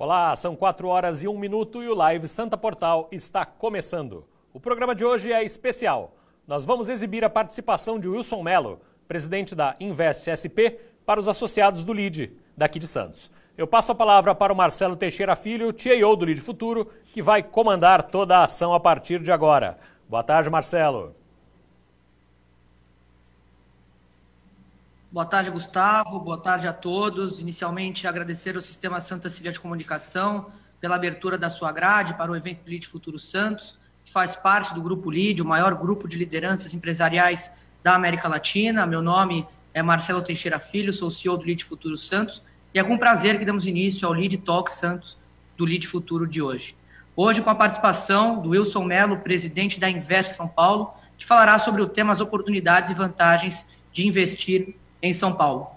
Olá, são 4 horas e 1 minuto e o Live Santa Portal está começando. O programa de hoje é especial. Nós vamos exibir a participação de Wilson Melo, presidente da Invest SP, para os associados do LID, daqui de Santos. Eu passo a palavra para o Marcelo Teixeira Filho, CEO do LID Futuro, que vai comandar toda a ação a partir de agora. Boa tarde, Marcelo. Boa tarde, Gustavo. Boa tarde a todos. Inicialmente, agradecer ao Sistema Santa Cília de Comunicação pela abertura da sua grade para o evento LID Futuro Santos, que faz parte do Grupo LID, o maior grupo de lideranças empresariais da América Latina. Meu nome é Marcelo Teixeira Filho, sou CEO do LID Futuro Santos, e é com prazer que damos início ao LID Talk Santos do LID Futuro de hoje. Hoje, com a participação do Wilson Melo, presidente da Invest São Paulo, que falará sobre o tema as oportunidades e vantagens de investir em São Paulo.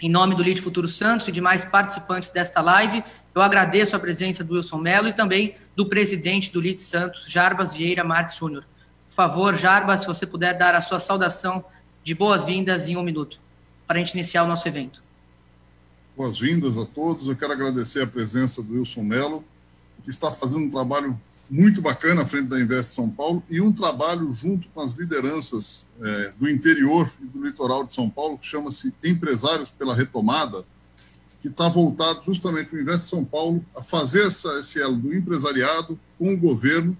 Em nome do Lide Futuro Santos e demais participantes desta live, eu agradeço a presença do Wilson Melo e também do presidente do Lide Santos, Jarbas Vieira Marques Júnior. Por favor, Jarbas, se você puder dar a sua saudação de boas-vindas em um minuto, para a gente iniciar o nosso evento. Boas-vindas a todos. Eu quero agradecer a presença do Wilson Melo, que está fazendo um trabalho muito bacana à frente da Invest São Paulo e um trabalho junto com as lideranças é, do interior e do litoral de São Paulo, que chama-se Empresários pela Retomada, que está voltado justamente o Invest São Paulo a fazer essa, esse elo do empresariado com o governo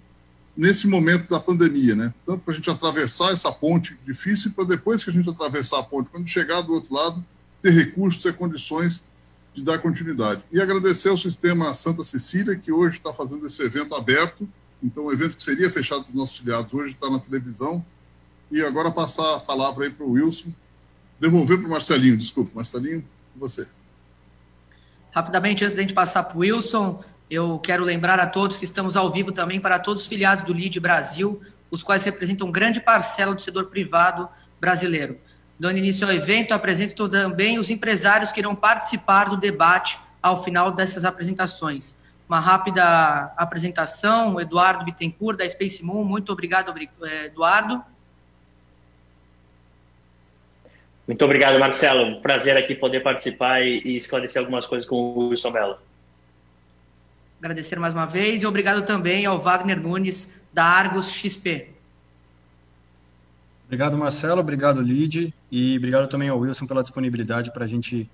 nesse momento da pandemia, né? Tanto para a gente atravessar essa ponte difícil, para depois que a gente atravessar a ponte, quando chegar do outro lado, ter recursos e condições de dar continuidade. E agradecer ao Sistema Santa Cecília, que hoje está fazendo esse evento aberto. Então, o evento que seria fechado para os nossos filiados hoje está na televisão. E agora passar a palavra aí para o Wilson. Devolver para o Marcelinho, desculpa. Marcelinho, você. Rapidamente, antes da gente passar para o Wilson, eu quero lembrar a todos que estamos ao vivo também para todos os filiados do LID Brasil, os quais representam grande parcela do setor privado brasileiro. Dando início ao evento, apresento também os empresários que irão participar do debate ao final dessas apresentações. Uma rápida apresentação, Eduardo Bittencourt, da Space Moon. Muito obrigado, eh, Eduardo. Muito obrigado, Marcelo. Um prazer aqui poder participar e esclarecer algumas coisas com o Wilson Mello. Agradecer mais uma vez e obrigado também ao Wagner Nunes, da Argos XP. Obrigado, Marcelo. Obrigado, Lid. E obrigado também ao Wilson pela disponibilidade para a gente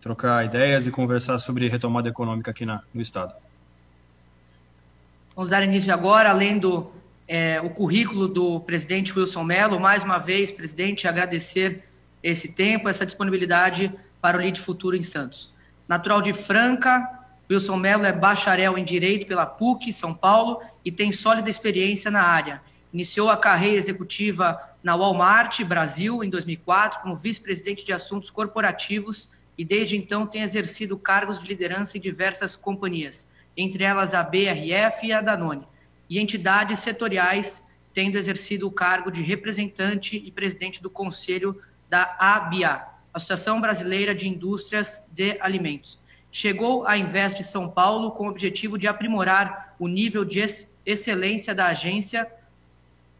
trocar ideias e conversar sobre retomada econômica aqui na, no Estado. Vamos dar início agora, além do é, o currículo do presidente Wilson Mello. Mais uma vez, presidente, agradecer esse tempo, essa disponibilidade para o Lide Futuro em Santos. Natural de Franca, Wilson Mello é bacharel em Direito pela PUC, São Paulo, e tem sólida experiência na área. Iniciou a carreira executiva na Walmart Brasil em 2004 como vice-presidente de assuntos corporativos e desde então tem exercido cargos de liderança em diversas companhias, entre elas a BRF e a Danone, e entidades setoriais, tendo exercido o cargo de representante e presidente do conselho da ABIA, Associação Brasileira de Indústrias de Alimentos. Chegou à Invest São Paulo com o objetivo de aprimorar o nível de excelência da agência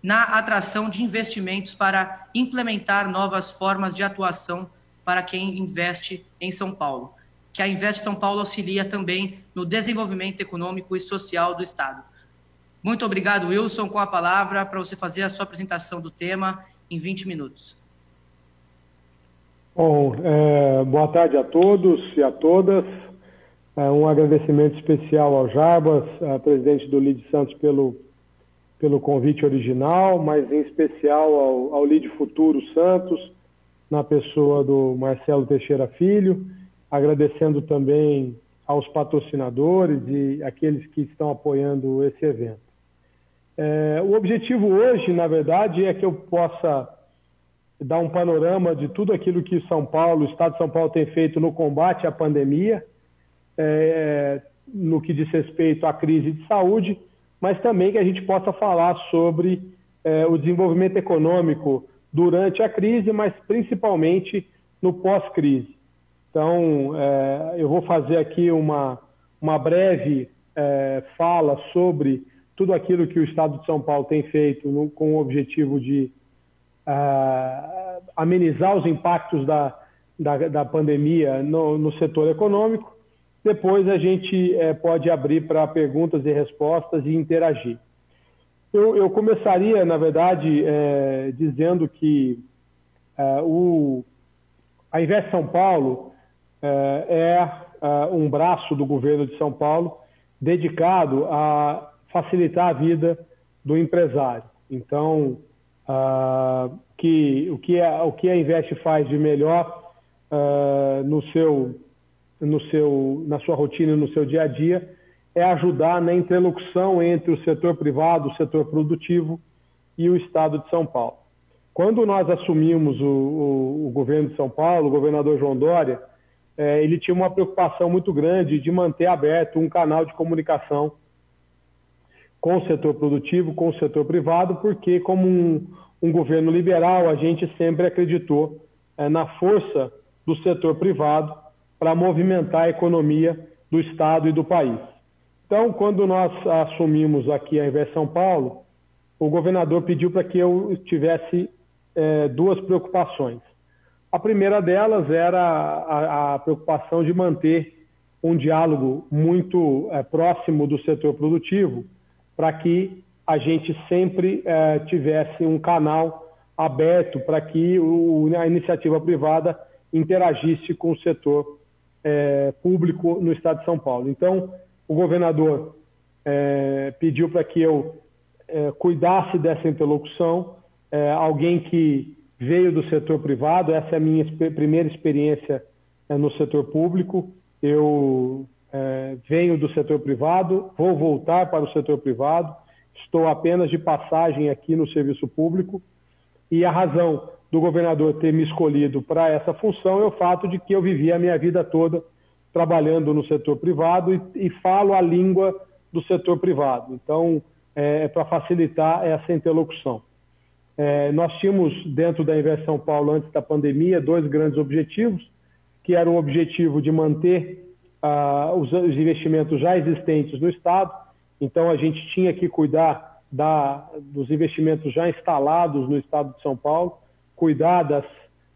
na atração de investimentos para implementar novas formas de atuação para quem investe em São Paulo, que a Invest São Paulo auxilia também no desenvolvimento econômico e social do Estado. Muito obrigado, Wilson, com a palavra para você fazer a sua apresentação do tema em 20 minutos. Bom, é, boa tarde a todos e a todas. É, um agradecimento especial ao Jarbas, presidente do Lide Santos, pelo pelo convite original, mas em especial ao, ao Futuro Santos, na pessoa do Marcelo Teixeira Filho, agradecendo também aos patrocinadores e aqueles que estão apoiando esse evento. É, o objetivo hoje, na verdade, é que eu possa dar um panorama de tudo aquilo que São Paulo, o Estado de São Paulo tem feito no combate à pandemia, é, no que diz respeito à crise de saúde, mas também que a gente possa falar sobre é, o desenvolvimento econômico durante a crise, mas principalmente no pós-crise. Então, é, eu vou fazer aqui uma, uma breve é, fala sobre tudo aquilo que o Estado de São Paulo tem feito no, com o objetivo de amenizar os impactos da, da, da pandemia no, no, setor econômico, Depois a gente é, pode abrir para perguntas e respostas e interagir. Eu, eu começaria, na verdade, é, dizendo que é, o, a Invest São Paulo é, um braço do governo de São Paulo dedicado a facilitar a vida do empresário. Então, uh, que, o, que a, o que a Invest faz de melhor uh, no seu, no seu, na sua rotina no seu dia a dia é ajudar na interlocução entre o setor privado, o setor produtivo e o Estado de São Paulo. Quando nós assumimos o, o, o governo de São Paulo, o governador João Dória, eh, ele tinha uma preocupação muito grande de manter aberto um canal de comunicação com o setor produtivo, com o setor privado, porque, como um, um governo liberal, a gente sempre acreditou é, na força do setor privado para movimentar a economia do Estado e do país. Então, quando nós assumimos aqui a Invest São Paulo, o governador pediu para que eu tivesse é, duas preocupações. A primeira delas era a, a preocupação de manter um diálogo muito é, próximo do setor produtivo, para que a gente sempre eh, tivesse um canal aberto para que o, a iniciativa privada interagisse com o setor eh, público no estado de São Paulo. Então, o governador eh, pediu para que eu cuidasse dessa interlocução, alguém que veio do setor privado, essa é a minha primeira experiência no setor público. Eu venho do setor privado, vou voltar para o setor privado estou apenas de passagem aqui no serviço público e a razão do governador ter me escolhido para essa função é o fato de que eu vivi a minha vida toda trabalhando no setor privado e, e falo a língua do setor privado. Então, é, é para facilitar essa interlocução. É, nós tínhamos, dentro da Invest São Paulo, antes da pandemia, dois grandes objetivos, que era o objetivo de manter ah, os, os investimentos já existentes no Estado, então, a gente tinha que cuidar da, dos investimentos já instalados no estado de São Paulo, cuidar das,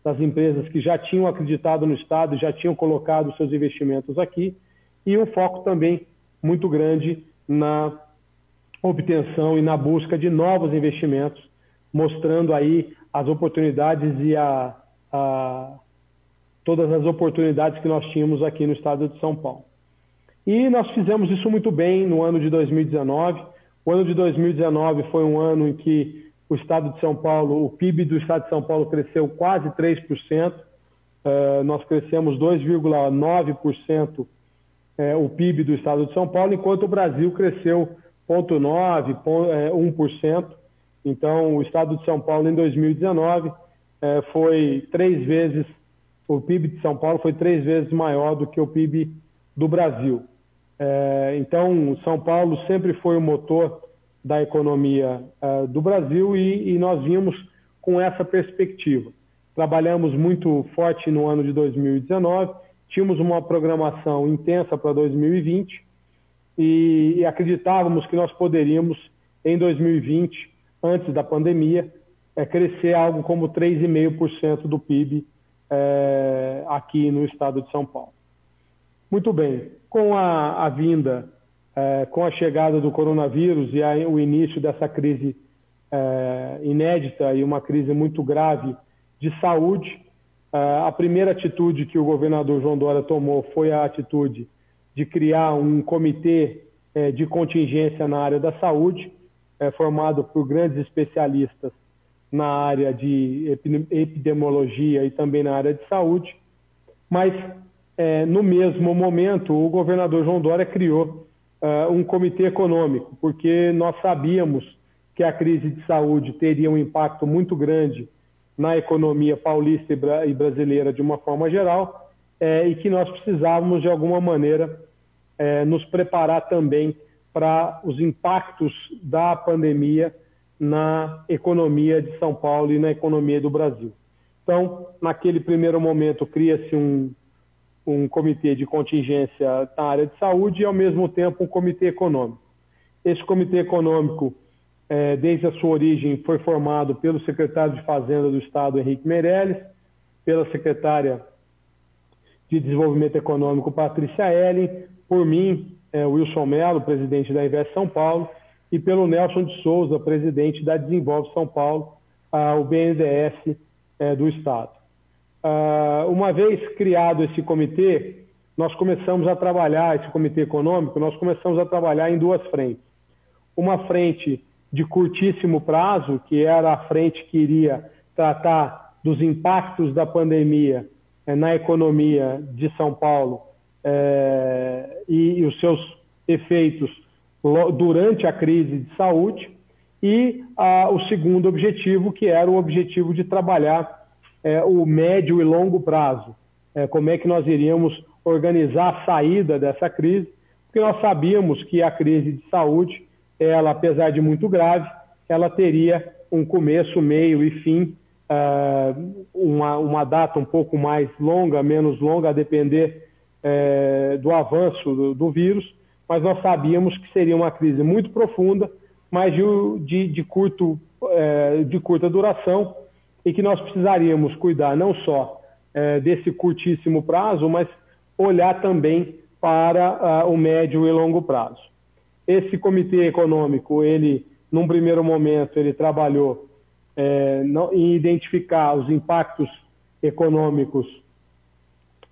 das empresas que já tinham acreditado no estado, já tinham colocado seus investimentos aqui, e um foco também muito grande na obtenção e na busca de novos investimentos, mostrando aí as oportunidades e a, a, todas as oportunidades que nós tínhamos aqui no estado de São Paulo. E nós fizemos isso muito bem no ano de 2019. O ano de 2019 foi um ano em que o Estado de São Paulo, o PIB do Estado de São Paulo cresceu quase 3%. Uh, nós crescemos 2,9% é, o PIB do Estado de São Paulo, enquanto o Brasil cresceu 0,9%, 1%. Então, o Estado de São Paulo, em 2019, é, foi três vezes, o PIB de São Paulo foi três vezes maior do que o PIB do Brasil. Então, São Paulo sempre foi o motor da economia é, do Brasil e, e, nós vimos com essa perspectiva. Trabalhamos muito forte no ano de 2019, tínhamos uma programação intensa para 2020 e, e acreditávamos que nós poderíamos, em 2020, antes da pandemia, é, crescer algo como 3,5% do PIB é, aqui no estado de São Paulo. Muito bem, com a, a vinda, é, com a chegada do coronavírus e o início dessa crise é, inédita e uma crise muito grave de saúde, é, a primeira atitude que o governador João Dória tomou foi a atitude de criar um comitê é, de contingência na área da saúde, é, formado por grandes especialistas na área de epidemiologia e também na área de saúde, mas no mesmo momento, o governador João Dória criou uh, um comitê econômico, porque nós sabíamos que a crise de saúde teria um impacto muito grande na economia paulista e, brasileira de uma forma geral, é, e que nós precisávamos, de alguma maneira, é, nos preparar também para os impactos da pandemia na economia de São Paulo e na economia do Brasil. Então, naquele primeiro momento, cria-se um, um comitê de contingência na área de saúde e, ao mesmo tempo, um comitê econômico. Esse comitê econômico, é, desde a sua origem, foi formado pelo secretário de Fazenda do Estado, Henrique Meirelles, pela secretária de Desenvolvimento Econômico, Patrícia Ellen, por mim, é, Wilson Mello, presidente da Invest São Paulo, e pelo Nelson de Souza, presidente da Desenvolve São Paulo, ah, o BNDES é, do Estado. Ah, uma vez criado esse comitê, nós começamos a trabalhar, esse comitê econômico, nós começamos a trabalhar em duas frentes. Uma frente de curtíssimo prazo, que era a frente que iria tratar dos impactos da pandemia é, na economia de São Paulo é, e, e, os seus efeitos durante a crise de saúde, e a, o segundo objetivo, que era o objetivo de trabalhar é, o médio e longo prazo, é, como é que nós iríamos organizar a saída dessa crise, porque nós sabíamos que a crise de saúde, ela, apesar de muito grave, ela teria um começo, meio e fim, uh, uma, uma data um pouco mais longa, menos longa, a depender uh, do avanço do, do, vírus, mas nós sabíamos que seria uma crise muito profunda, mas de, de, de curto, uh, de curta duração, e que nós precisaríamos cuidar não só desse curtíssimo prazo, mas olhar também para uh, o médio e longo prazo. Esse comitê econômico, ele, num primeiro momento, ele trabalhou é, não, em identificar os impactos econômicos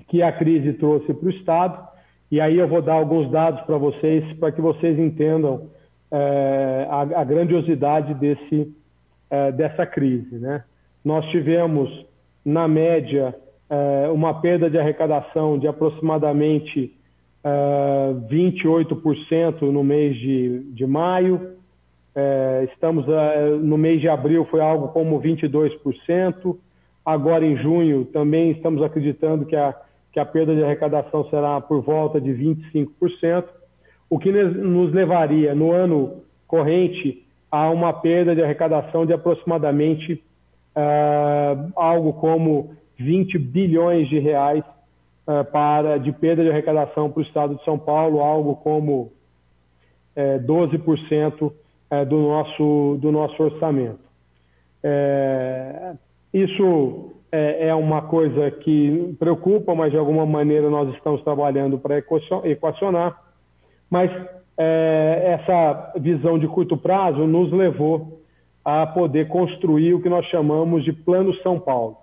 que a crise trouxe para o Estado, e aí eu vou dar alguns dados para vocês, para que vocês entendam é, a, a, grandiosidade desse, é, dessa crise. Né? Nós tivemos, na média, é, uma perda de arrecadação de aproximadamente 28% é, no mês de, de maio. É, estamos no mês de abril foi algo como 22%. Agora em junho também estamos acreditando que a, que a perda de arrecadação será por volta de 25%, o que nos levaria no ano corrente a uma perda de arrecadação de aproximadamente uh, algo como 20 bilhões de reais uh, para, de perda de arrecadação para o Estado de São Paulo, algo como uh, eh, 12% uh, eh, do, nosso, do nosso orçamento. Eh, isso é, é, uma coisa que preocupa, mas de alguma maneira nós estamos trabalhando para equacionar. Mas essa visão de curto prazo nos levou a poder construir o que nós chamamos de Plano São Paulo.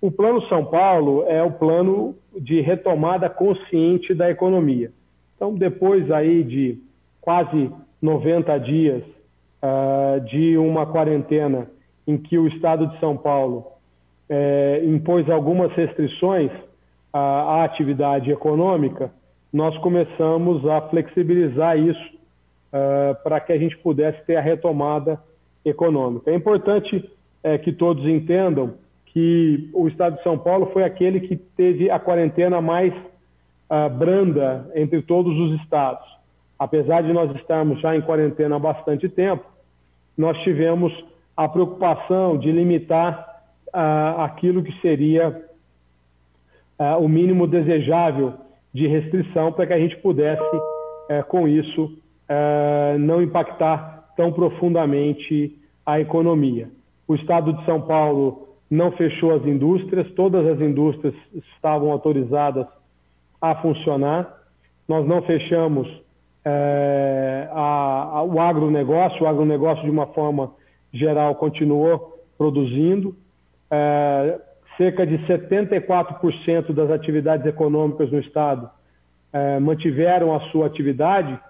O Plano São Paulo é o plano de retomada consciente da economia. Então, depois aí de quase 90 dias uh, de uma quarentena em que o Estado de São Paulo uh, impôs algumas restrições à, à atividade econômica, nós começamos a flexibilizar isso uh, para que a gente pudesse ter a retomada econômica. É importante é, que todos entendam que o estado de São Paulo foi aquele que teve a quarentena mais uh, branda entre todos os estados. Apesar de nós estarmos já em quarentena há bastante tempo, nós tivemos a preocupação de limitar uh, aquilo que seria uh, o mínimo desejável de restrição para que a gente pudesse, eh, com isso, eh, não impactar tão profundamente a economia. O estado de São Paulo não fechou as indústrias, todas as indústrias estavam autorizadas a funcionar. Nós não fechamos é, a, a, o agronegócio, o agronegócio de uma forma geral continuou produzindo. É, cerca de 74% das atividades econômicas no Estado é, mantiveram a sua atividade,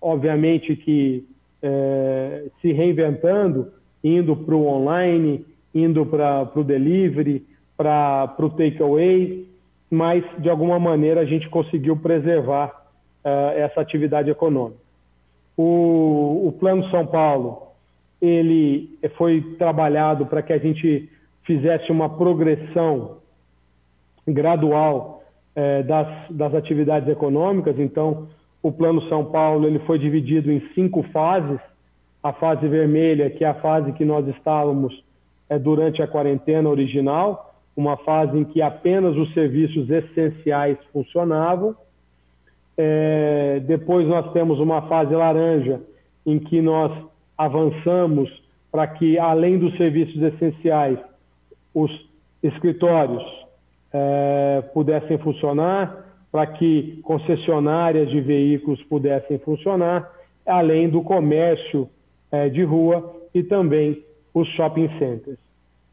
obviamente que se reinventando, indo para o online, indo para o delivery, para o takeaway, mas de alguma maneira a gente conseguiu preservar uh, essa atividade econômica. O, o, Plano São Paulo ele foi trabalhado para que a gente fizesse uma progressão gradual eh, das, das atividades econômicas. Então, o Plano São Paulo ele foi dividido em cinco fases. A fase vermelha, que é a fase que nós estávamos é, durante a quarentena original, uma fase em que apenas os serviços essenciais funcionavam. É, depois nós temos uma fase laranja, em que nós avançamos para que, além dos serviços essenciais, os escritórios, é, pudessem funcionar, para que concessionárias de veículos pudessem funcionar, além do comércio é, de rua e também os shopping centers.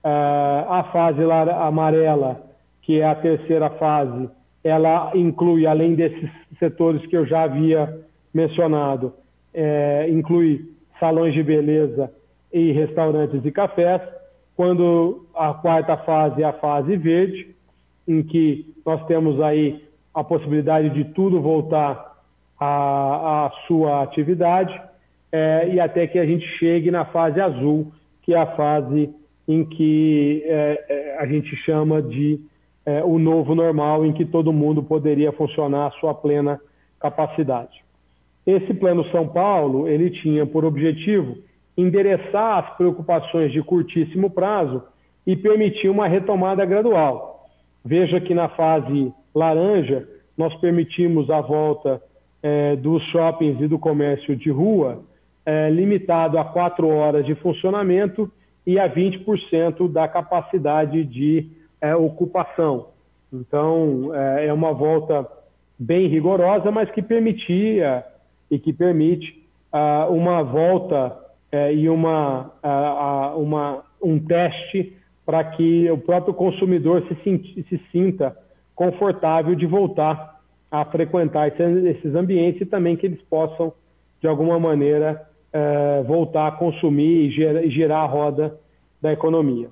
É, a fase amarela, que é a terceira fase, ela inclui, além desses setores que eu já havia mencionado, é, inclui salões de beleza e restaurantes e cafés, quando a quarta fase é a fase verde, em que nós temos aí a possibilidade de tudo voltar à, à sua atividade, é, e até que a gente chegue na fase azul, que é a fase em que é, é a gente chama de é, o novo normal, em que todo mundo poderia funcionar à sua plena capacidade. Esse Plano São Paulo, ele tinha por objetivo endereçar as preocupações de curtíssimo prazo e permitir uma retomada gradual. Veja que na fase laranja, nós permitimos a volta é, dos shoppings e do comércio de rua, é, limitado a quatro horas de funcionamento e a 20% da capacidade de é, ocupação. Então, é, é uma volta bem rigorosa, mas que permitia e que permite uh, uma volta uh, e uma, uh, uma, um teste para que o próprio consumidor se, se sinta confortável de voltar a frequentar esses ambientes e também que eles possam, de alguma maneira, eh, voltar a consumir e gerar, gerar a roda da economia.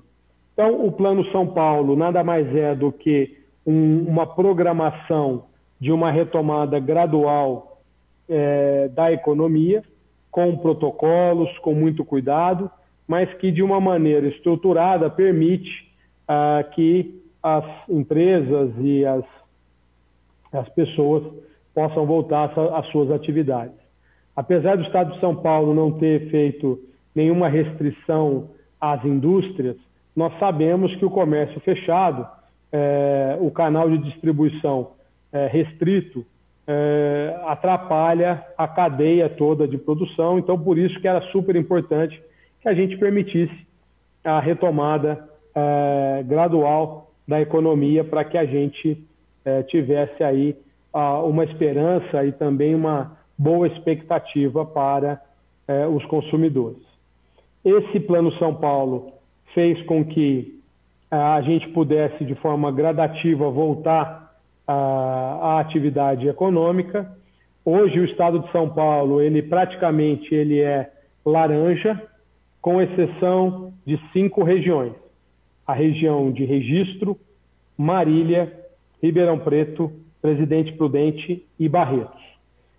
Então, o Plano São Paulo nada mais é do que um, uma programação de uma retomada gradual é, da economia, com protocolos, com muito cuidado, mas que de uma maneira estruturada permite ah, que as empresas e as, as pessoas possam voltar às suas atividades. Apesar do Estado de São Paulo não ter feito nenhuma restrição às indústrias, nós sabemos que o comércio fechado, é, o canal de distribuição é, restrito, é, atrapalha a cadeia toda de produção. Então, por isso que era super importante que a gente permitisse a retomada é, gradual da economia para que a gente é, tivesse aí a, uma esperança e também uma boa expectativa para é, os consumidores. Esse Plano São Paulo fez com que a gente pudesse, de forma gradativa, voltar a, a atividade econômica. Hoje o estado de São Paulo, ele praticamente ele é laranja, com exceção de cinco regiões. A região de Registro, Marília, Ribeirão Preto, Presidente Prudente e Barretos.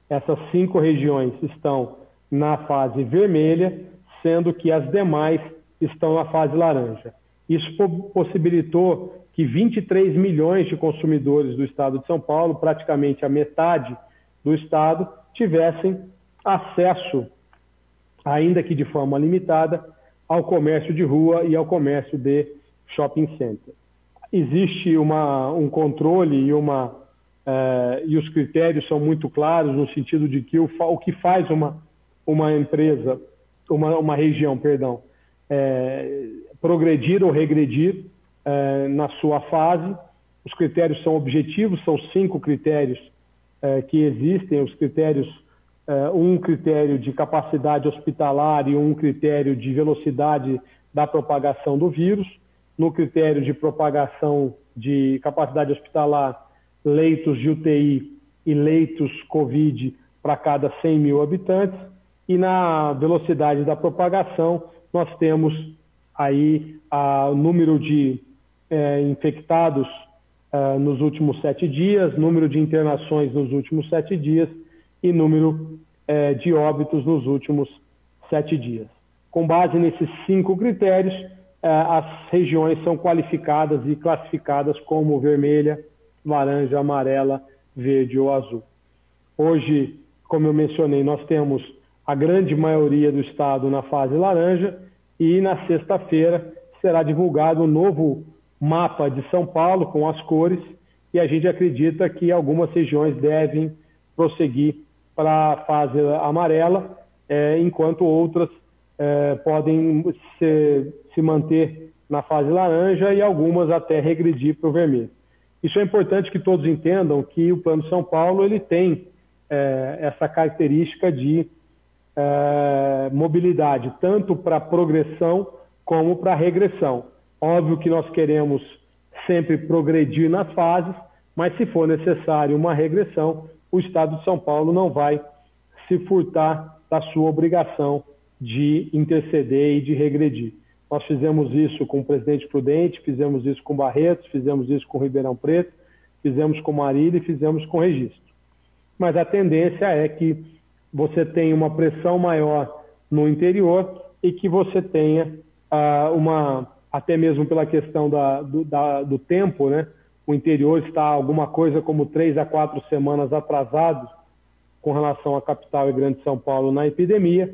Essas cinco regiões estão na fase vermelha, sendo que as demais estão na fase laranja. Isso possibilitou que 23 milhões de consumidores do estado de São Paulo, praticamente a metade do estado, tivessem acesso, ainda que de forma limitada, ao comércio de rua e ao comércio de shopping center. Existe uma, um controle e, uma, eh, e os critérios são muito claros no sentido de que o, o que faz uma, uma empresa, uma, uma região, perdão, eh, progredir ou regredir é, na sua fase. Os critérios são objetivos, são cinco critérios é, que existem. Os critérios, é, um critério de capacidade hospitalar e um critério de velocidade da propagação do vírus. No critério de propagação de capacidade hospitalar, leitos de UTI e leitos COVID para cada 100 mil habitantes. E na velocidade da propagação, nós temos aí o número de é, infectados é, nos últimos sete dias, número de internações nos últimos sete dias e número é, de óbitos nos últimos sete dias. Com base nesses cinco critérios, as regiões são qualificadas e classificadas como vermelha, laranja, amarela, verde ou azul. Hoje, como eu mencionei, nós temos a grande maioria do estado na fase laranja e na sexta-feira será divulgado o um novo mapa de São Paulo com as cores e a gente acredita que algumas regiões devem prosseguir para a fase amarela, é, enquanto outras é, podem se, se manter na fase laranja e algumas até regredir para o vermelho. Isso é importante que todos entendam que o Plano São Paulo ele tem é, essa característica de é, mobilidade, tanto para progressão como para regressão. Óbvio que nós queremos sempre progredir nas fases, mas se for necessário uma regressão, o Estado de São Paulo não vai se furtar da sua obrigação de interceder e de regredir. Nós fizemos isso com o presidente Prudente, fizemos isso com Barretos, fizemos isso com Ribeirão Preto, fizemos com Marília e fizemos com Registro. Mas a tendência é que você tenha uma pressão maior no interior e que você tenha ah, uma, até mesmo pela questão da, do, da, do tempo, né? o interior está alguma coisa como três a quatro semanas atrasado com relação à capital e Grande São Paulo na epidemia.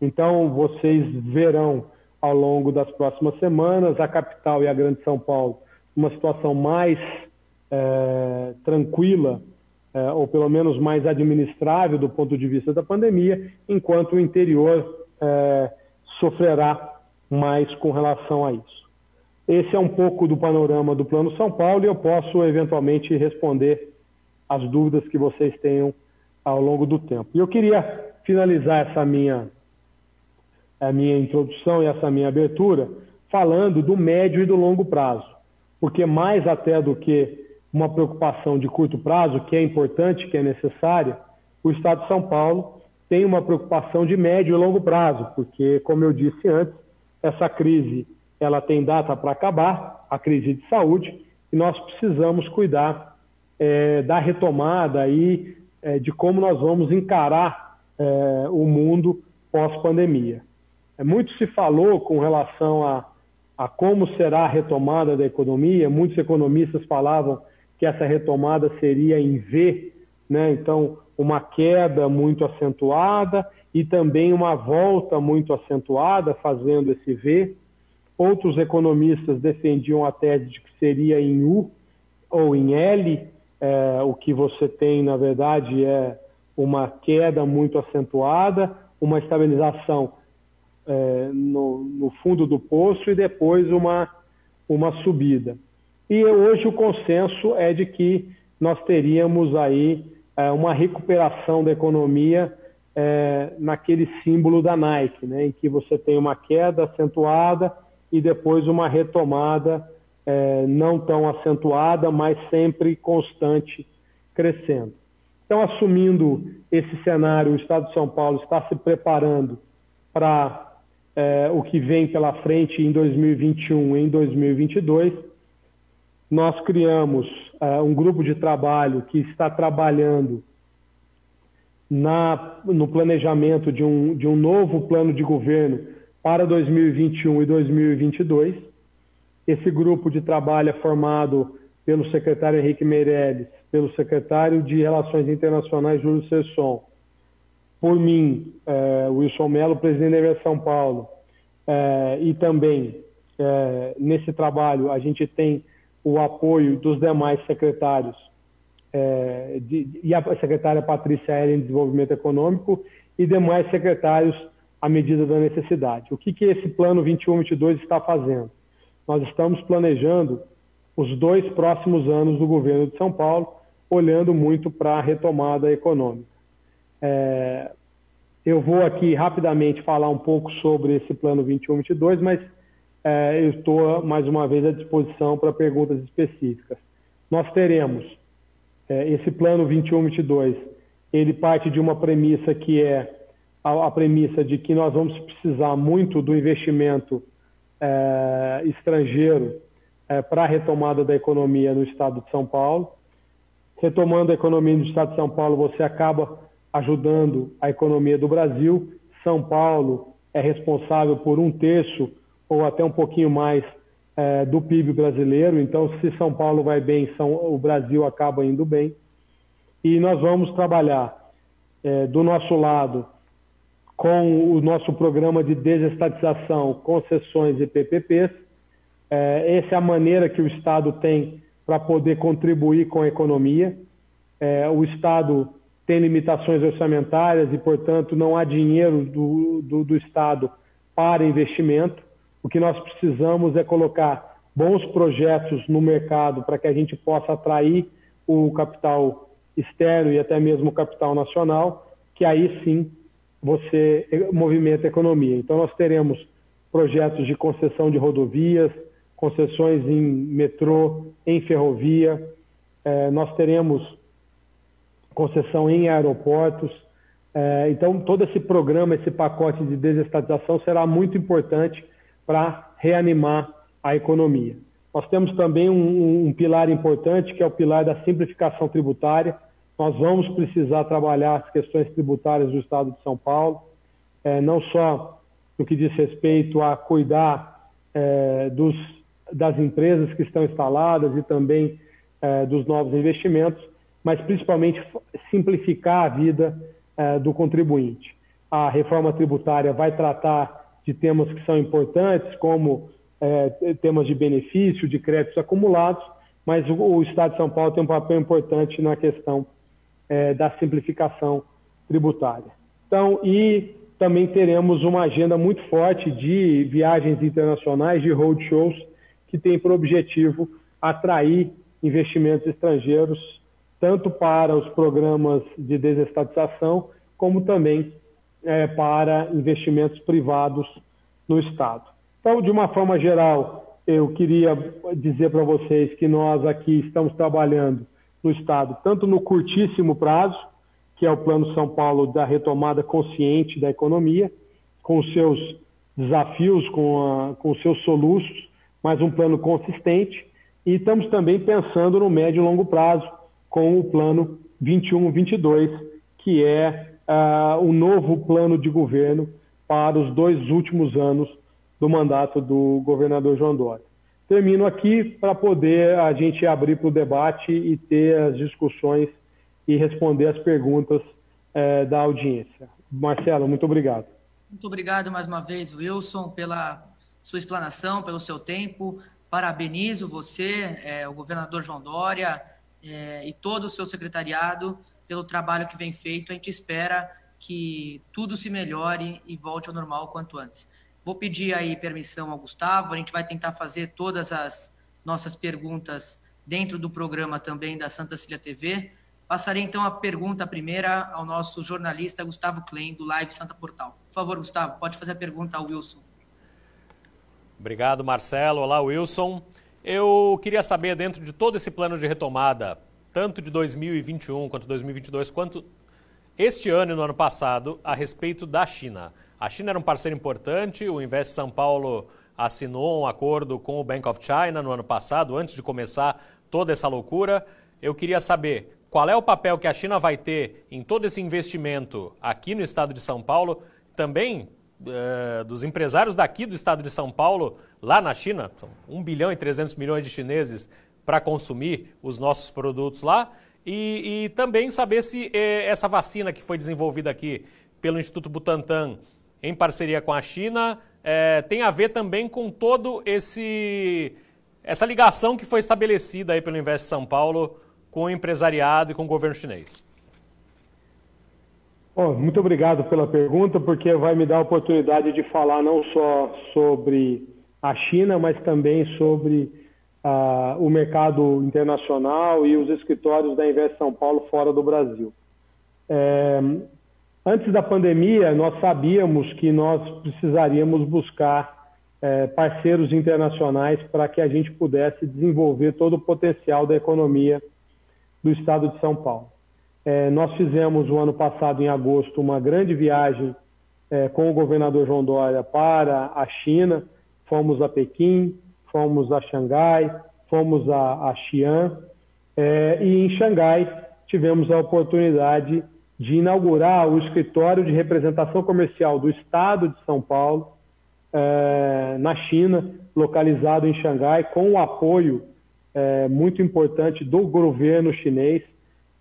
Então, vocês verão ao longo das próximas semanas a capital e a Grande São Paulo uma situação mais é, tranquila, é, ou pelo menos mais administrável do ponto de vista da pandemia, enquanto o interior é, sofrerá mais com relação a isso. Esse é um pouco do panorama do Plano São Paulo e eu posso eventualmente responder as dúvidas que vocês tenham ao longo do tempo. E eu queria finalizar essa minha, a minha introdução e essa minha abertura falando do médio e do longo prazo, porque mais até do que uma preocupação de curto prazo, que é importante, que é necessária, o Estado de São Paulo tem uma preocupação de médio e longo prazo, porque, como eu disse antes, essa crise ela tem data para acabar, a crise de saúde, e nós precisamos cuidar é, da retomada e é, de como nós vamos encarar é, o mundo pós-pandemia. É, muito se falou com relação a, a como será a retomada da economia, muitos economistas falavam que essa retomada seria em V, né? então uma queda muito acentuada e também uma volta muito acentuada, fazendo esse V. Outros economistas defendiam a tese de que seria em U ou em L, é, o que você tem, na verdade, é uma queda muito acentuada, uma estabilização é, no, no, fundo do poço e depois uma, uma subida. E hoje o consenso é de que nós teríamos aí é, uma recuperação da economia é, naquele símbolo da Nike, né, em que você tem uma queda acentuada e depois uma retomada é, não tão acentuada, mas sempre constante, crescendo. Então, assumindo esse cenário, o Estado de São Paulo está se preparando para é, o que vem pela frente em 2021 e em 2022. Nós criamos é, um grupo de trabalho que está trabalhando na, no planejamento de um, de um novo plano de governo para 2021 e 2022. Esse grupo de trabalho é formado pelo secretário Henrique Meirelles, pelo secretário de Relações Internacionais Júlio Sesson, por mim, é, Wilson Mello, presidente da Universo São Paulo, é, e também é, nesse trabalho a gente tem o apoio dos demais secretários de, e a secretária Patrícia Ellen em Desenvolvimento Econômico e demais secretários à medida da necessidade. O que, que esse plano 21-22 está fazendo? Nós estamos planejando os dois próximos anos do governo de São Paulo, olhando muito para a retomada econômica. É, eu vou aqui rapidamente falar um pouco sobre esse plano 21-22, mas é, eu estou mais uma vez à disposição para perguntas específicas. Nós teremos é, esse plano 21-22, ele parte de uma premissa que é a, a, premissa de que nós vamos precisar muito do investimento é, estrangeiro é, para a retomada da economia no estado de São Paulo. Retomando a economia no estado de São Paulo, você acaba ajudando a economia do Brasil. São Paulo é responsável por um terço ou até um pouquinho mais é, do PIB brasileiro. Então, se São Paulo vai bem, São, o Brasil acaba indo bem. E nós vamos trabalhar é, do nosso lado com o nosso programa de desestatização, concessões e PPPs. É, essa é a maneira que o Estado tem para poder contribuir com a economia. É, o Estado tem limitações orçamentárias e, portanto, não há dinheiro do, do, do Estado para investimento. O que nós precisamos é colocar bons projetos no mercado para que a gente possa atrair o capital externo e até mesmo o capital nacional, que aí sim você movimenta a economia. Então, nós teremos projetos de concessão de rodovias, concessões em metrô, em ferrovia, é, nós teremos concessão em aeroportos. É, então, todo esse programa, esse pacote de desestatização será muito importante para reanimar a economia. Nós temos também um, um, pilar importante, que é o pilar da simplificação tributária. Nós vamos precisar trabalhar as questões tributárias do Estado de São Paulo, é, não só no que diz respeito a cuidar é, dos, das empresas que estão instaladas e também é, dos novos investimentos, mas principalmente simplificar a vida é, do contribuinte. A reforma tributária vai tratar de temas que são importantes, como é, temas de benefício, de créditos acumulados, mas o, o, Estado de São Paulo tem um papel importante na questão é, da simplificação tributária. Então, e também teremos uma agenda muito forte de viagens internacionais, de roadshows, que tem por objetivo atrair investimentos estrangeiros, tanto para os programas de desestatização, como também é, para investimentos privados no Estado. Então, de uma forma geral, eu queria dizer para vocês que nós aqui estamos trabalhando no Estado, tanto no curtíssimo prazo, que é o Plano São Paulo da retomada consciente da economia, com seus desafios, com, a, com seus soluços, mas um plano consistente. E estamos também pensando no médio e longo prazo, com o Plano 21-22, que é uh, o novo plano de governo para os dois últimos anos do mandato do governador João Dória. Termino aqui para poder a gente abrir para o debate e ter as discussões e responder as perguntas eh, da audiência. Marcelo, muito obrigado. Muito obrigado mais uma vez, Wilson, pela sua explanação, pelo seu tempo. Parabenizo você, eh, o governador João Dória eh, e todo o seu secretariado pelo trabalho que vem feito. A gente espera que tudo se melhore e volte ao normal quanto antes. Vou pedir aí permissão ao Gustavo, a gente vai tentar fazer todas as nossas perguntas dentro do programa também da Santa Cília TV. Passarei então a pergunta primeira ao nosso jornalista Gustavo Klein, do Live Santa Portal. Por favor, Gustavo, pode fazer a pergunta ao Wilson. Obrigado, Marcelo. Olá, Wilson. Eu queria saber, dentro de todo esse plano de retomada, tanto de 2021 quanto 2022, quanto este ano e no ano passado, a respeito da China. A China era um parceiro importante, o Invest São Paulo assinou um acordo com o Bank of China no ano passado, antes de começar toda essa loucura. Eu queria saber qual é o papel que a China vai ter em todo esse investimento aqui no estado de São Paulo, também uh, dos empresários daqui do estado de São Paulo, lá na China, são 1 bilhão e 300 milhões de chineses para consumir os nossos produtos lá, e, e também saber se eh, essa vacina que foi desenvolvida aqui pelo Instituto Butantan em parceria com a China, é, tem a ver também com todo esse essa ligação que foi estabelecida aí pelo Invest São Paulo com o empresariado e com o governo chinês. Oh, muito obrigado pela pergunta, porque vai me dar a oportunidade de falar não só sobre a China, mas também sobre uh, o mercado internacional e os escritórios da Invest São Paulo fora do Brasil. É, Antes da pandemia, nós sabíamos que nós precisaríamos buscar é, parceiros internacionais para que a gente pudesse desenvolver todo o potencial da economia do estado de São Paulo. É, nós fizemos o ano passado, em agosto, uma grande viagem é, com o governador João Dória para a China. Fomos a Pequim, fomos a Xangai, fomos a, a Xi'an. É, e em Xangai tivemos a oportunidade de inaugurar o escritório de representação comercial do Estado de São Paulo é, na China, localizado em Xangai, com o apoio é, muito importante do governo chinês,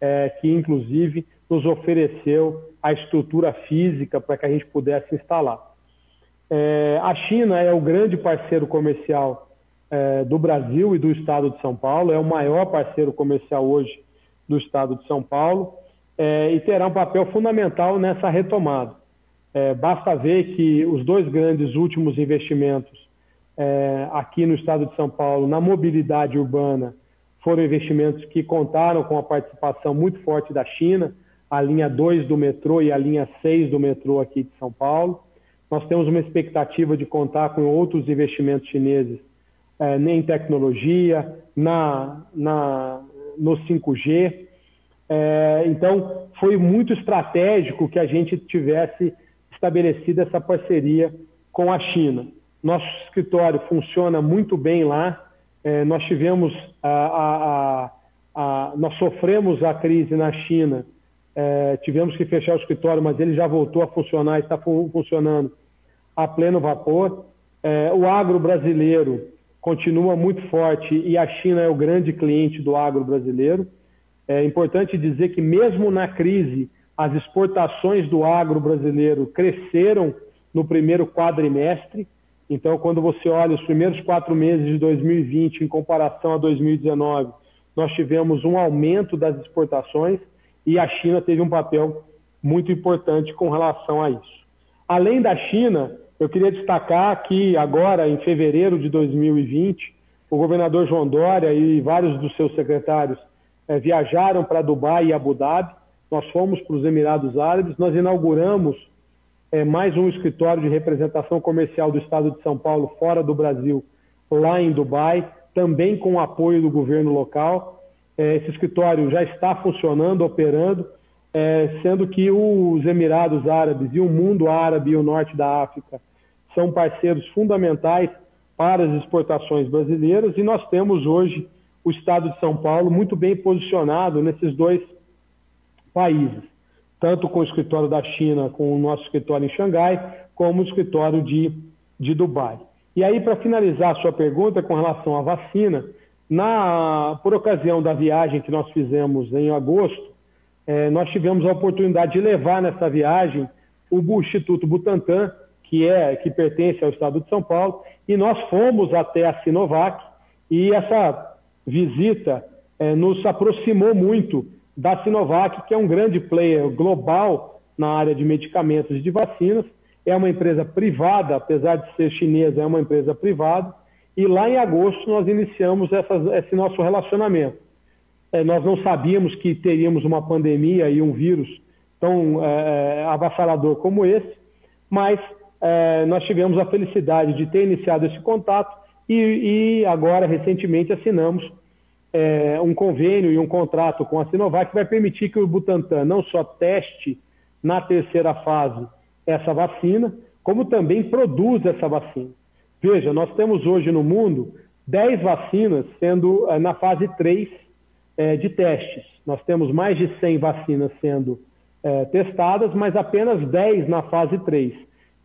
é, que inclusive nos ofereceu a estrutura física para que a gente pudesse instalar. a China é o grande parceiro comercial do Brasil e do Estado de São Paulo, é o maior parceiro comercial hoje do Estado de São Paulo é, e terá um papel fundamental nessa retomada. É, basta ver que os dois grandes últimos investimentos é, aqui no estado de São Paulo na mobilidade urbana foram investimentos que contaram com a participação muito forte da China, a linha 2 do metrô e a linha 6 do metrô aqui de São Paulo. Nós temos uma expectativa de contar com outros investimentos chineses é, em tecnologia, na, na, no 5G. É, então, foi muito estratégico que a gente tivesse estabelecido essa parceria com a China. Nosso escritório funciona muito bem lá. É, nós tivemos a, a, a, nós sofremos a crise na China, é, tivemos que fechar o escritório, mas ele já voltou a funcionar está funcionando a pleno vapor. É, o agro brasileiro continua muito forte e a China é o grande cliente do agro brasileiro. É importante dizer que, mesmo na crise, as exportações do agro brasileiro cresceram no primeiro quadrimestre. Então, quando você olha os primeiros quatro meses de 2020 em comparação a 2019, nós tivemos um aumento das exportações e a China teve um papel muito importante com relação a isso. Além da China, eu queria destacar que agora, em fevereiro de 2020, o governador João Dória e vários dos seus secretários eh, viajaram para Dubai e Abu Dhabi. Nós fomos para os Emirados Árabes, nós inauguramos eh, mais um escritório de representação comercial do Estado de São Paulo fora do Brasil, lá em Dubai, também com o apoio do governo local. Eh, esse escritório já está funcionando, operando, sendo que os Emirados Árabes e o mundo árabe e o norte da África são parceiros fundamentais para as exportações brasileiras e nós temos hoje o Estado de São Paulo muito bem posicionado nesses dois países, tanto com o escritório da China, com o nosso escritório em Xangai, como o escritório de, de Dubai. E aí, para finalizar a sua pergunta com relação à vacina, na, por ocasião da viagem que nós fizemos em agosto, eh, nós tivemos a oportunidade de levar nessa viagem o Instituto Butantan que é que pertence ao Estado de São Paulo, e nós fomos até a Sinovac e essa visita é, nos aproximou muito da Sinovac, que é um grande player global na área de medicamentos e de vacinas. É uma empresa privada, apesar de ser chinesa, é uma empresa privada. E lá em agosto nós iniciamos esse nosso relacionamento. É, nós não sabíamos que teríamos uma pandemia e um vírus tão é, avassalador como esse, mas é, nós tivemos a felicidade de ter iniciado esse contato e, e agora, recentemente, assinamos é, um convênio e um contrato com a Sinovac que vai permitir que o Butantan não só teste na terceira fase essa vacina, como também produza essa vacina. Veja, nós temos hoje no mundo 10 vacinas sendo é, na fase 3 é, de testes. Nós temos mais de 100 vacinas sendo é, testadas, mas apenas 10 na fase 3.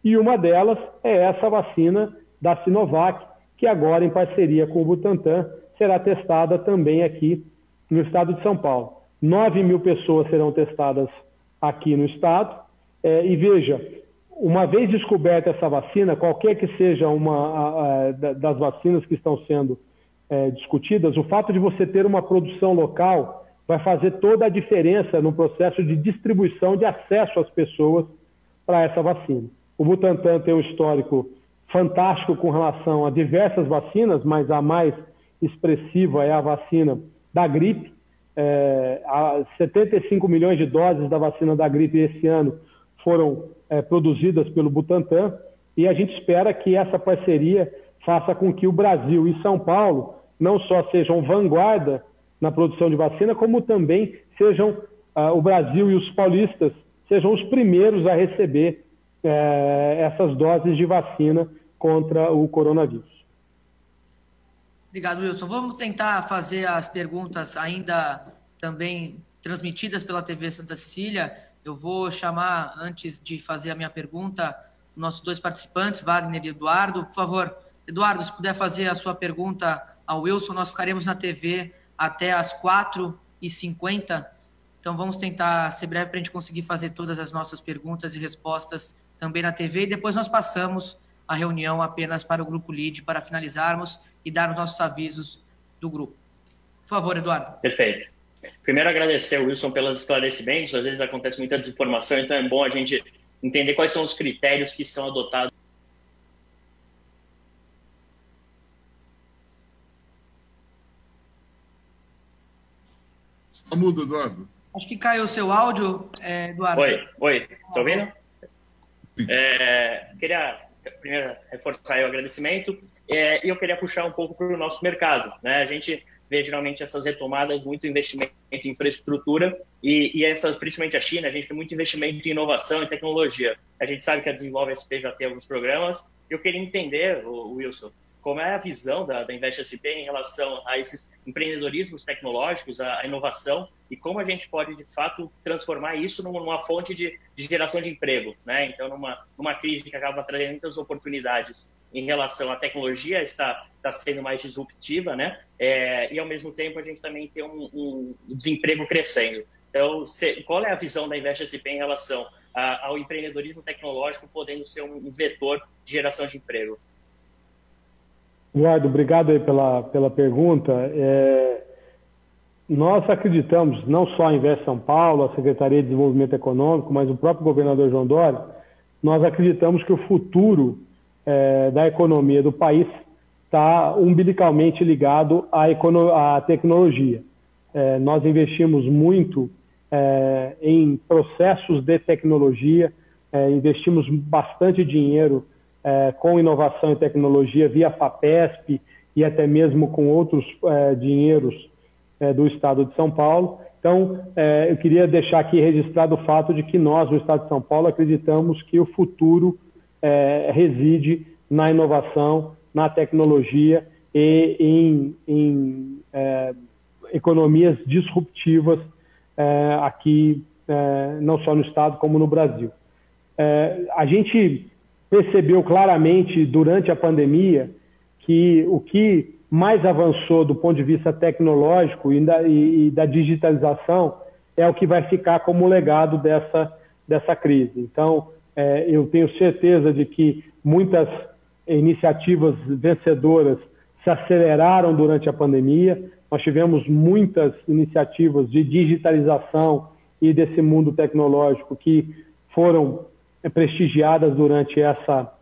E uma delas é essa vacina da Sinovac, que agora, em parceria com o Butantan, será testada também aqui no estado de São Paulo. 9 mil pessoas serão testadas aqui no estado. É, e veja, uma vez descoberta essa vacina, qualquer que seja uma a, a, das vacinas que estão sendo é, discutidas, o fato de você ter uma produção local vai fazer toda a diferença no processo de distribuição de acesso às pessoas para essa vacina. O Butantan tem um histórico fantástico com relação a diversas vacinas, mas a mais expressiva é a vacina da gripe. É, 75 milhões de doses da vacina da gripe esse ano foram é, produzidas pelo Butantan e a gente espera que essa parceria faça com que o Brasil e São Paulo não só sejam vanguarda na produção de vacina, como também sejam ah, o Brasil e os paulistas sejam os primeiros a receber é, essas doses de vacina contra o coronavírus. Obrigado, Wilson. Vamos tentar fazer as perguntas ainda também transmitidas pela TV Santa Cecília. Eu vou chamar, antes de fazer a minha pergunta, nossos dois participantes, Wagner e Eduardo. Por favor, Eduardo, se puder fazer a sua pergunta ao Wilson, nós ficaremos na TV até às 4h50. Então vamos tentar ser breve para a gente conseguir fazer todas as nossas perguntas e respostas também na TV, e depois nós passamos a reunião apenas para o grupo LID para finalizarmos e dar os nossos avisos do grupo. Por favor, Eduardo. Perfeito. Primeiro, agradecer, Wilson, pelos esclarecimentos. Às vezes acontece muita desinformação, então é bom a gente entender quais são os critérios que são adotados. Está mudo, Eduardo. Acho que caiu o seu áudio, é, Eduardo. Oi, oi. Estão ouvindo? É, queria primeiro reforçar o agradecimento é, e eu queria puxar um pouco para o nosso mercado. Né? A gente vê geralmente essas retomadas, muito investimento em infraestrutura e, e essas, principalmente a China, a gente tem muito investimento em inovação e tecnologia. A gente sabe que a Desenvolve SP já tem alguns programas. Eu queria entender, Wilson, como é a visão da, da Invest SP em relação a esses empreendedorismos tecnológicos, a, a, inovação, e como a gente pode, de fato, transformar isso numa, numa fonte de, de, geração de emprego. Né? Então, numa, numa crise que acaba trazendo muitas oportunidades em relação à tecnologia, está, está sendo mais disruptiva, né? É, e, ao mesmo tempo, a gente também tem um, um desemprego crescendo. Então, se, qual é a visão da Invest SP em relação a, ao empreendedorismo tecnológico podendo ser um, um vetor de geração de emprego? Eduardo, obrigado aí pela, pela pergunta. É, nós acreditamos, não só a Invest São Paulo, a Secretaria de Desenvolvimento Econômico, mas o próprio governador João Dória, nós acreditamos que o futuro é, da economia do país está umbilicalmente ligado à, à tecnologia. É, nós investimos muito é, em processos de tecnologia, é, investimos bastante dinheiro é, com inovação e tecnologia via FAPESP e até mesmo com outros é, dinheiros é, do Estado de São Paulo. Então, é, eu queria deixar aqui registrado o fato de que nós, no Estado de São Paulo, acreditamos que o futuro é, reside na inovação, na tecnologia e em, em é, economias disruptivas aqui, não só no Estado, como no Brasil. a gente percebeu claramente durante a pandemia que o que mais avançou do ponto de vista tecnológico e da, e, e da digitalização é o que vai ficar como legado dessa, dessa crise. Então, é, eu tenho certeza de que muitas iniciativas vencedoras se aceleraram durante a pandemia. Nós tivemos muitas iniciativas de digitalização e desse mundo tecnológico que foram prestigiadas durante essa,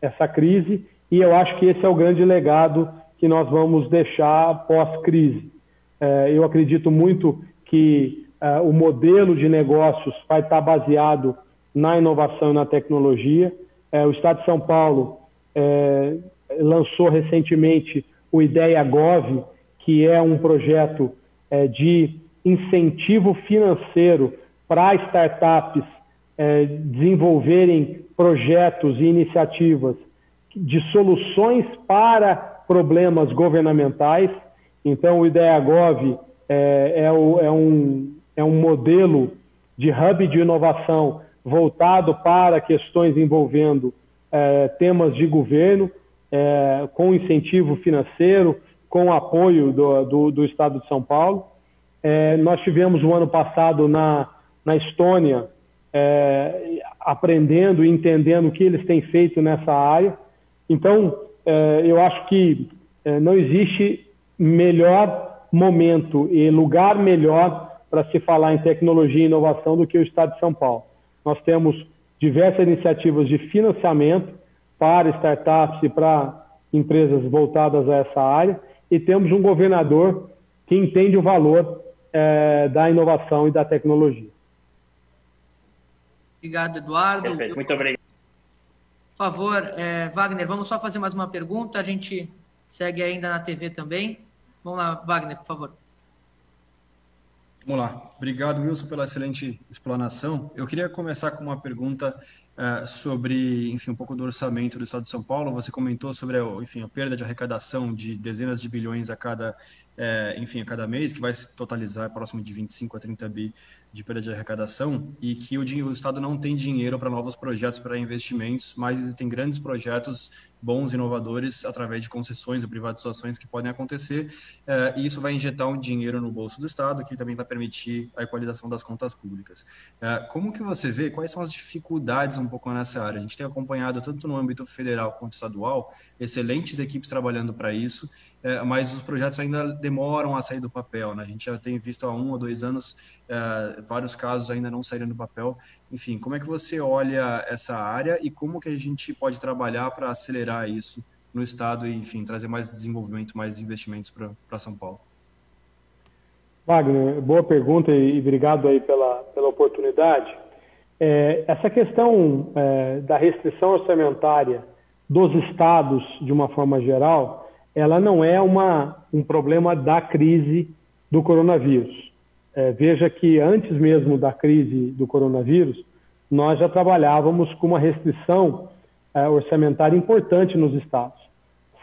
essa crise, e eu acho que esse é o grande legado que nós vamos deixar pós-crise. É, eu acredito muito que é, o modelo de negócios vai estar baseado na inovação e na tecnologia. o Estado de São Paulo lançou recentemente o Ideia Gov, que é um projeto de incentivo financeiro para startups é, desenvolverem projetos e iniciativas de soluções para problemas governamentais. Então, o IdeaGov é, é, o, é, um, é um modelo de hub de inovação voltado para questões envolvendo é, temas de governo, é, com incentivo financeiro, com apoio do, do, do Estado de São Paulo. É, nós tivemos o ano passado na, na Estônia é, aprendendo e entendendo o que eles têm feito nessa área. Então, é, eu acho que é, não existe melhor momento e lugar melhor para se falar em tecnologia e inovação do que o Estado de São Paulo. Nós temos diversas iniciativas de financiamento para startups e para empresas voltadas a essa área e temos um governador que entende o valor é, da inovação e da tecnologia. Obrigado, Eduardo. Perfeito, muito obrigado. Por favor, é, Wagner, vamos só fazer mais uma pergunta. A gente segue ainda na TV também. Vamos lá, Wagner, por favor. Vamos lá. Obrigado, Wilson, pela excelente explanação. Eu queria começar com uma pergunta uh, sobre, enfim, um pouco do orçamento do Estado de São Paulo. Você comentou sobre, a, enfim, a perda de arrecadação de dezenas de bilhões a cada, uh, enfim, a cada mês, que vai se totalizar próximo de 25 a 30 bi de perda de arrecadação e que o, o Estado não tem dinheiro para novos projetos, para investimentos, mas existem grandes projetos bons, inovadores, através de concessões ou privatizações que podem acontecer, eh, e isso vai injetar um dinheiro no bolso do Estado, que também vai permitir a equalização das contas públicas. Eh, como que você vê, quais são as dificuldades um pouco nessa área? A gente tem acompanhado, tanto no âmbito federal quanto estadual, excelentes equipes trabalhando para isso, é, mas os projetos ainda demoram a sair do papel. Né? A gente já tem visto há um ou dois anos vários casos ainda não saírem do papel. Enfim, como é que você olha essa área e como que a gente pode trabalhar para acelerar isso no estado e, enfim, trazer mais desenvolvimento, mais investimentos para São Paulo? Wagner, boa pergunta e obrigado aí pela, pela oportunidade. É, essa questão é, da restrição orçamentária dos estados, de uma forma geral, ela não é uma, um problema da crise do coronavírus. É, veja que antes mesmo da crise do coronavírus, nós já trabalhávamos com uma restrição é, orçamentária importante nos estados.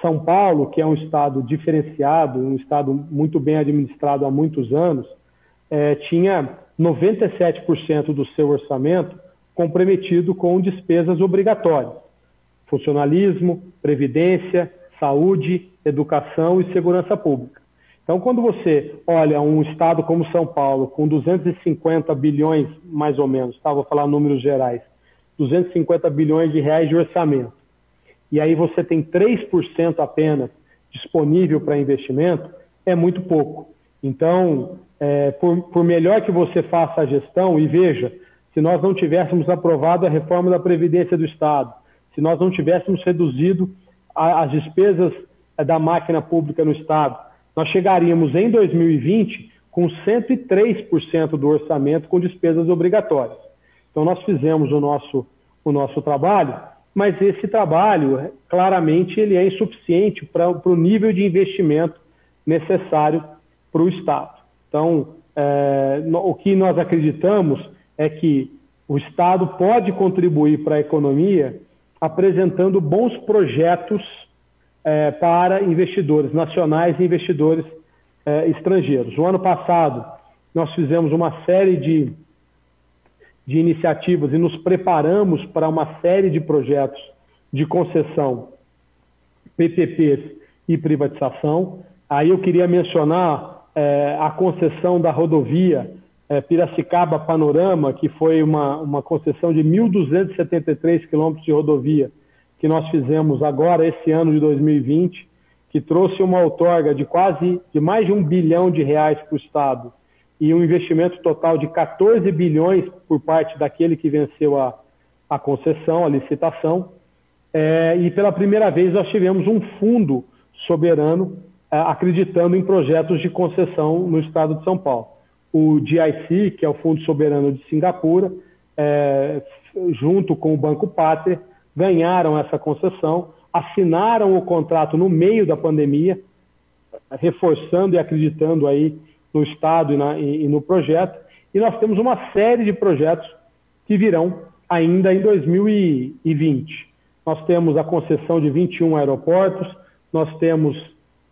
São Paulo, que é um estado diferenciado, um estado muito bem administrado há muitos anos, é, tinha 97% do seu orçamento comprometido com despesas obrigatórias: funcionalismo, previdência, saúde, educação e segurança pública. Então, quando você olha um estado como São Paulo, com 250 bilhões, mais ou menos, tá? vou falar números gerais, 250 bilhões de reais de orçamento, e aí você tem 3% apenas disponível para investimento, é muito pouco. Então, é, por, por melhor que você faça a gestão, e veja, se nós não tivéssemos aprovado a reforma da Previdência do Estado, se nós não tivéssemos reduzido a, as despesas é, da máquina pública no Estado, nós chegaríamos em 2020 com 103% do orçamento com despesas obrigatórias. Então, nós fizemos o nosso, o nosso trabalho, mas esse trabalho, claramente, ele é insuficiente para o nível de investimento necessário para o Estado. Então, é, o que nós acreditamos é que o Estado pode contribuir para a economia apresentando bons projetos é, para investidores nacionais e investidores é, estrangeiros. O ano passado, nós fizemos uma série de, de iniciativas e nos preparamos para uma série de projetos de concessão, PPPs e privatização. Aí eu queria mencionar é, a concessão da rodovia é, Piracicaba Panorama, que foi uma, uma concessão de 1.273 quilômetros de rodovia, que nós fizemos agora, esse ano de 2020, que trouxe uma outorga de quase, de mais de um bilhão de reais para o Estado e um investimento total de 14 bilhões por parte daquele que venceu a, a concessão, a licitação. É, e pela primeira vez nós tivemos um fundo soberano é, acreditando em projetos de concessão no estado de São Paulo. O GIC, que é o Fundo Soberano de Singapura, é, junto com o Banco Pátria, ganharam essa concessão, assinaram o contrato no meio da pandemia, reforçando e acreditando aí no Estado e, na, e, e no projeto. E nós temos uma série de projetos que virão ainda em 2020. Nós temos a concessão de 21 aeroportos, nós temos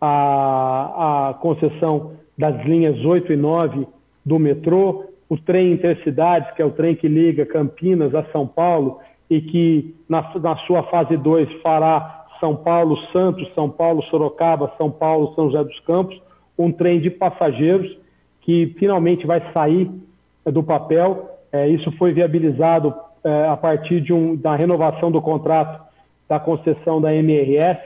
a, a concessão das linhas 8 e 9 do metrô, o trem intercidades, que é o trem que liga Campinas a São Paulo e que na, na sua fase 2 fará São Paulo Santos, São Paulo Sorocaba, São Paulo São José dos Campos, um trem de passageiros que finalmente vai sair é, do papel. É, isso foi viabilizado é, a partir de um, da renovação do contrato da concessão da MRS,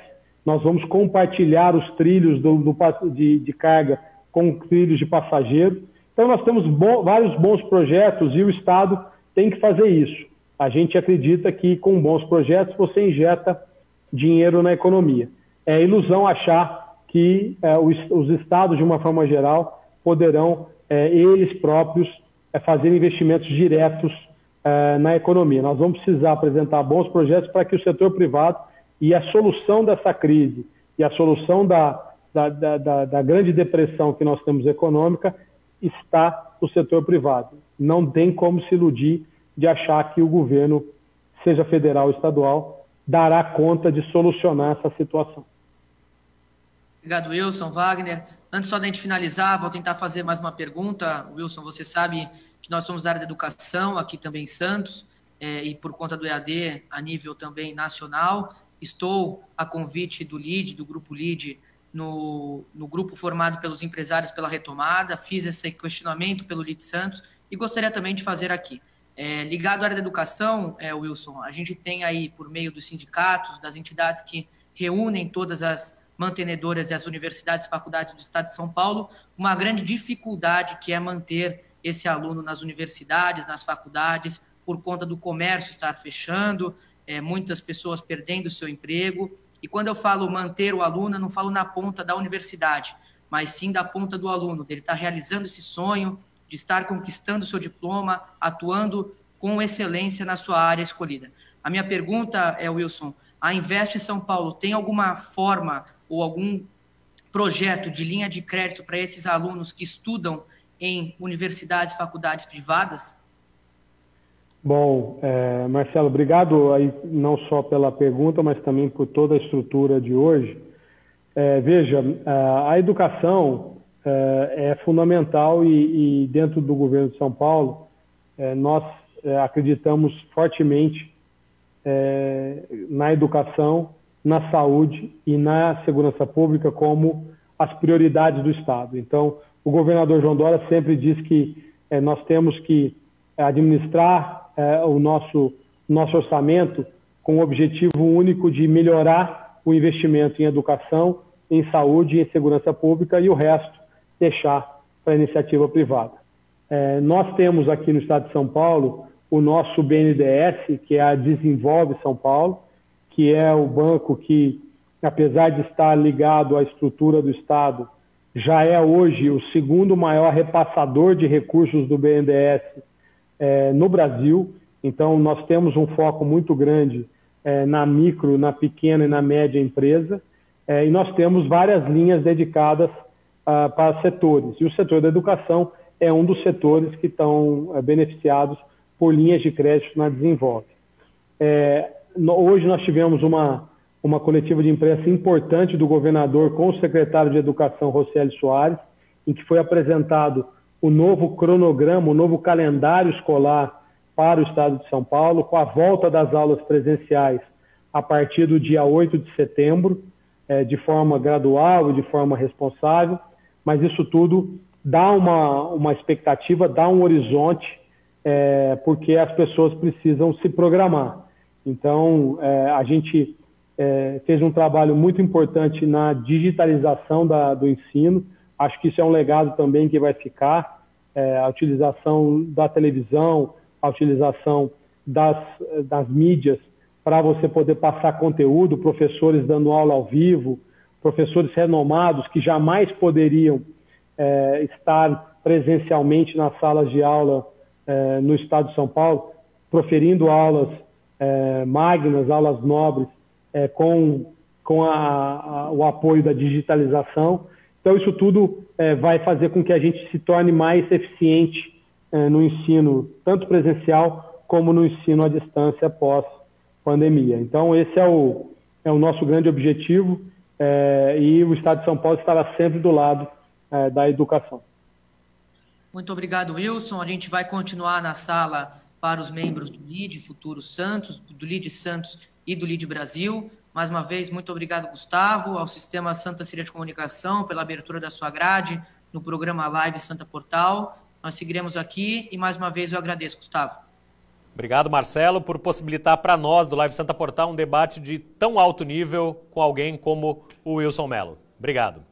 nós vamos compartilhar os trilhos do, do, de, de, carga com trilhos de passageiro. Então, nós temos bo vários bons projetos e o Estado tem que fazer isso. A gente acredita que com bons projetos você injeta dinheiro na economia. É ilusão achar que é, os, os, estados, de uma forma geral, poderão é, eles próprios é, fazer investimentos diretos é, na economia. Nós vamos precisar apresentar bons projetos para que o setor privado e a solução dessa crise e a solução da, da, da, da, grande depressão que nós temos econômica está no setor privado. Não tem como se iludir de achar que o governo, seja federal ou estadual, dará conta de solucionar essa situação. Obrigado, Wilson. Wagner. Antes só da gente finalizar, vou tentar fazer mais uma pergunta. Wilson, você sabe que nós somos da área da educação, aqui também em Santos, é, e por conta do EAD a nível também nacional. Estou a convite do LID, do grupo LID, no, no grupo formado pelos empresários pela retomada. Fiz esse questionamento pelo LID Santos e gostaria também de fazer aqui. É, ligado à área da educação, é, Wilson, a gente tem aí, por meio dos sindicatos, das entidades que reúnem todas as mantenedoras e as universidades e faculdades do Estado de São Paulo, uma grande dificuldade que é manter esse aluno nas universidades, nas faculdades, por conta do comércio estar fechando, é, muitas pessoas perdendo o seu emprego. E quando eu falo manter o aluno, eu não falo na ponta da universidade, mas sim da ponta do aluno, dele estar realizando esse sonho, de estar conquistando seu diploma, atuando com excelência na sua área escolhida. A minha pergunta é, Wilson, a Investe São Paulo tem alguma forma ou algum projeto de linha de crédito para esses alunos que estudam em universidades, faculdades privadas? Bom, é, Marcelo, obrigado aí não só pela pergunta, mas também por toda a estrutura de hoje. É, veja, a educação é, é fundamental e, e, dentro do governo de São Paulo é, nós é, acreditamos fortemente na educação, na saúde e na segurança pública como as prioridades do Estado. Então, o governador João Dória sempre diz que nós temos que administrar o nosso, nosso orçamento com o objetivo único de melhorar o investimento em educação, em saúde e em segurança pública e o resto deixar para a iniciativa privada. É, nós temos aqui no estado de São Paulo o nosso BNDES, que é a Desenvolve São Paulo, que é o banco que, apesar de estar ligado à estrutura do Estado, já é hoje o segundo maior repassador de recursos do BNDES é, no Brasil. Então, nós temos um foco muito grande é, na micro, na pequena e na média empresa, é, e nós temos várias linhas dedicadas para setores. E o setor da educação é um dos setores que estão é, beneficiados por linhas de crédito na Desenvolve. É, hoje nós tivemos uma, uma coletiva de imprensa importante do governador com o secretário de Educação, Roseli Soares, em que foi apresentado o novo cronograma, o novo calendário escolar para o estado de São Paulo, com a volta das aulas presenciais a partir do dia 8 de setembro, é, de forma gradual e de forma responsável, mas isso tudo dá uma, uma expectativa, dá um horizonte, é, porque as pessoas precisam se programar. Então, é, a gente é, fez um trabalho muito importante na digitalização da, do ensino, Acho que isso é um legado também que vai ficar. É, a utilização da televisão, a utilização das, das mídias para você poder passar conteúdo, professores dando aula ao vivo, professores renomados que jamais poderiam é, estar presencialmente nas salas de aula é, no estado de São Paulo, proferindo aulas é, magnas, aulas nobres, é, com, com a, a, o apoio da digitalização. Então, isso tudo é, vai fazer com que a gente se torne mais eficiente é, no ensino, tanto presencial como no ensino à distância pós-pandemia. Então, esse é o, é o nosso grande objetivo é, e o Estado de São Paulo estará sempre do lado é, da educação. Muito obrigado, Wilson. A gente vai continuar na sala para os membros do LID Futuro Santos, do LID Santos e do LID Brasil. Mais uma vez, muito obrigado, Gustavo, ao Sistema Santa Cília de Comunicação pela abertura da sua grade no programa Live Santa Portal. Nós seguiremos aqui e mais uma vez eu agradeço, Gustavo. Obrigado, Marcelo, por possibilitar para nós do Live Santa Portal um debate de tão alto nível com alguém como o Wilson Mello. Obrigado.